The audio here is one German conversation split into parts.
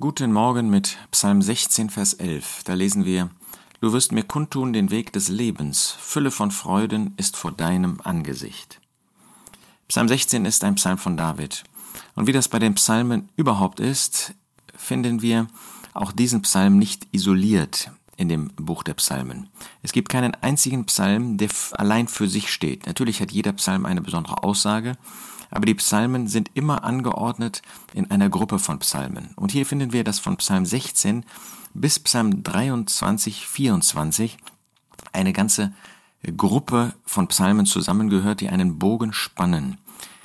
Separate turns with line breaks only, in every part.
Guten Morgen mit Psalm 16, Vers 11. Da lesen wir, Du wirst mir kundtun den Weg des Lebens, Fülle von Freuden ist vor deinem Angesicht. Psalm 16 ist ein Psalm von David. Und wie das bei den Psalmen überhaupt ist, finden wir auch diesen Psalm nicht isoliert in dem Buch der Psalmen. Es gibt keinen einzigen Psalm, der allein für sich steht. Natürlich hat jeder Psalm eine besondere Aussage, aber die Psalmen sind immer angeordnet in einer Gruppe von Psalmen. Und hier finden wir, dass von Psalm 16 bis Psalm 23, 24 eine ganze Gruppe von Psalmen zusammengehört, die einen Bogen spannen.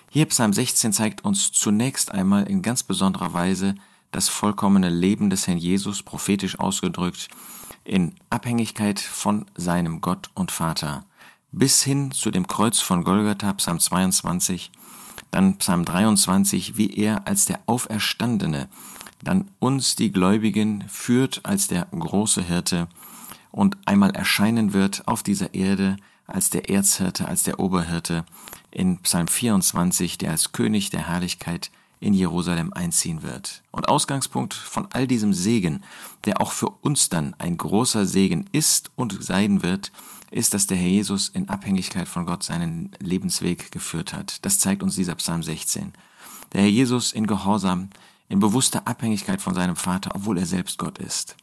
Hier Psalm 16 zeigt uns zunächst einmal in ganz besonderer Weise das vollkommene Leben des Herrn Jesus, prophetisch ausgedrückt, in Abhängigkeit von seinem Gott und Vater, bis hin zu dem Kreuz von Golgatha, Psalm 22, dann Psalm 23, wie er als der Auferstandene dann uns, die Gläubigen, führt als der große Hirte und einmal erscheinen wird auf dieser Erde als der Erzhirte, als der Oberhirte. In Psalm 24, der als König der Herrlichkeit in Jerusalem einziehen wird. Und Ausgangspunkt von all diesem Segen, der auch für uns dann ein großer Segen ist und sein wird, ist, dass der Herr Jesus in Abhängigkeit von Gott seinen Lebensweg geführt hat. Das zeigt uns dieser Psalm 16. Der Herr Jesus in Gehorsam, in bewusster Abhängigkeit von seinem Vater, obwohl er selbst Gott ist.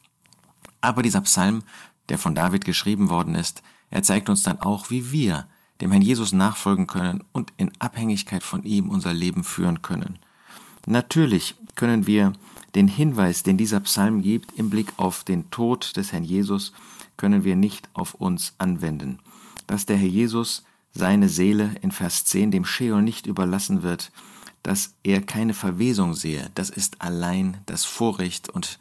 Aber dieser Psalm, der von David geschrieben worden ist, er zeigt uns dann auch, wie wir dem Herrn Jesus nachfolgen können und in Abhängigkeit von ihm unser Leben führen können. Natürlich können wir den Hinweis, den dieser Psalm gibt, im Blick auf den Tod des Herrn Jesus, können wir nicht auf uns anwenden. Dass der Herr Jesus seine Seele in Vers 10 dem Scheol nicht überlassen wird, dass er keine Verwesung sehe, das ist allein das Vorrecht und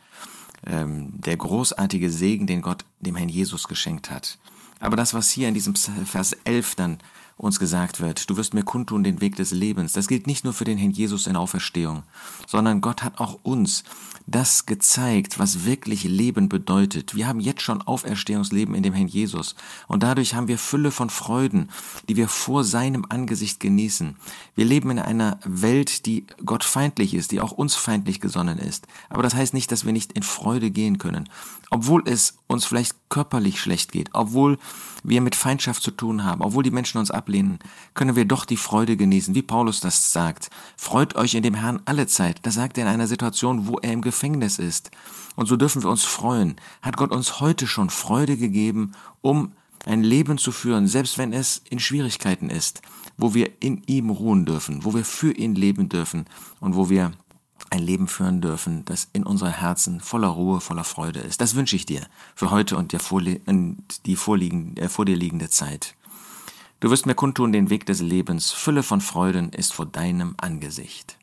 ähm, der großartige Segen, den Gott dem Herrn Jesus geschenkt hat. Aber das, was hier in diesem Vers 11 dann uns gesagt wird, du wirst mir kundtun den Weg des Lebens. Das gilt nicht nur für den Herrn Jesus in Auferstehung, sondern Gott hat auch uns das gezeigt, was wirklich Leben bedeutet. Wir haben jetzt schon Auferstehungsleben in dem Herrn Jesus und dadurch haben wir Fülle von Freuden, die wir vor seinem Angesicht genießen. Wir leben in einer Welt, die Gott feindlich ist, die auch uns feindlich gesonnen ist. Aber das heißt nicht, dass wir nicht in Freude gehen können. Obwohl es uns vielleicht körperlich schlecht geht, obwohl wir mit Feindschaft zu tun haben, obwohl die Menschen uns ablehnen, können wir doch die Freude genießen, wie Paulus das sagt. Freut euch in dem Herrn alle Zeit. Das sagt er in einer Situation, wo er im Gefängnis ist. Und so dürfen wir uns freuen. Hat Gott uns heute schon Freude gegeben, um ein Leben zu führen, selbst wenn es in Schwierigkeiten ist, wo wir in ihm ruhen dürfen, wo wir für ihn leben dürfen und wo wir ein Leben führen dürfen, das in unseren Herzen voller Ruhe, voller Freude ist. Das wünsche ich dir für heute und die vorliegende, äh, vor dir liegende Zeit. Du wirst mir kundtun den Weg des Lebens, Fülle von Freuden ist vor deinem Angesicht.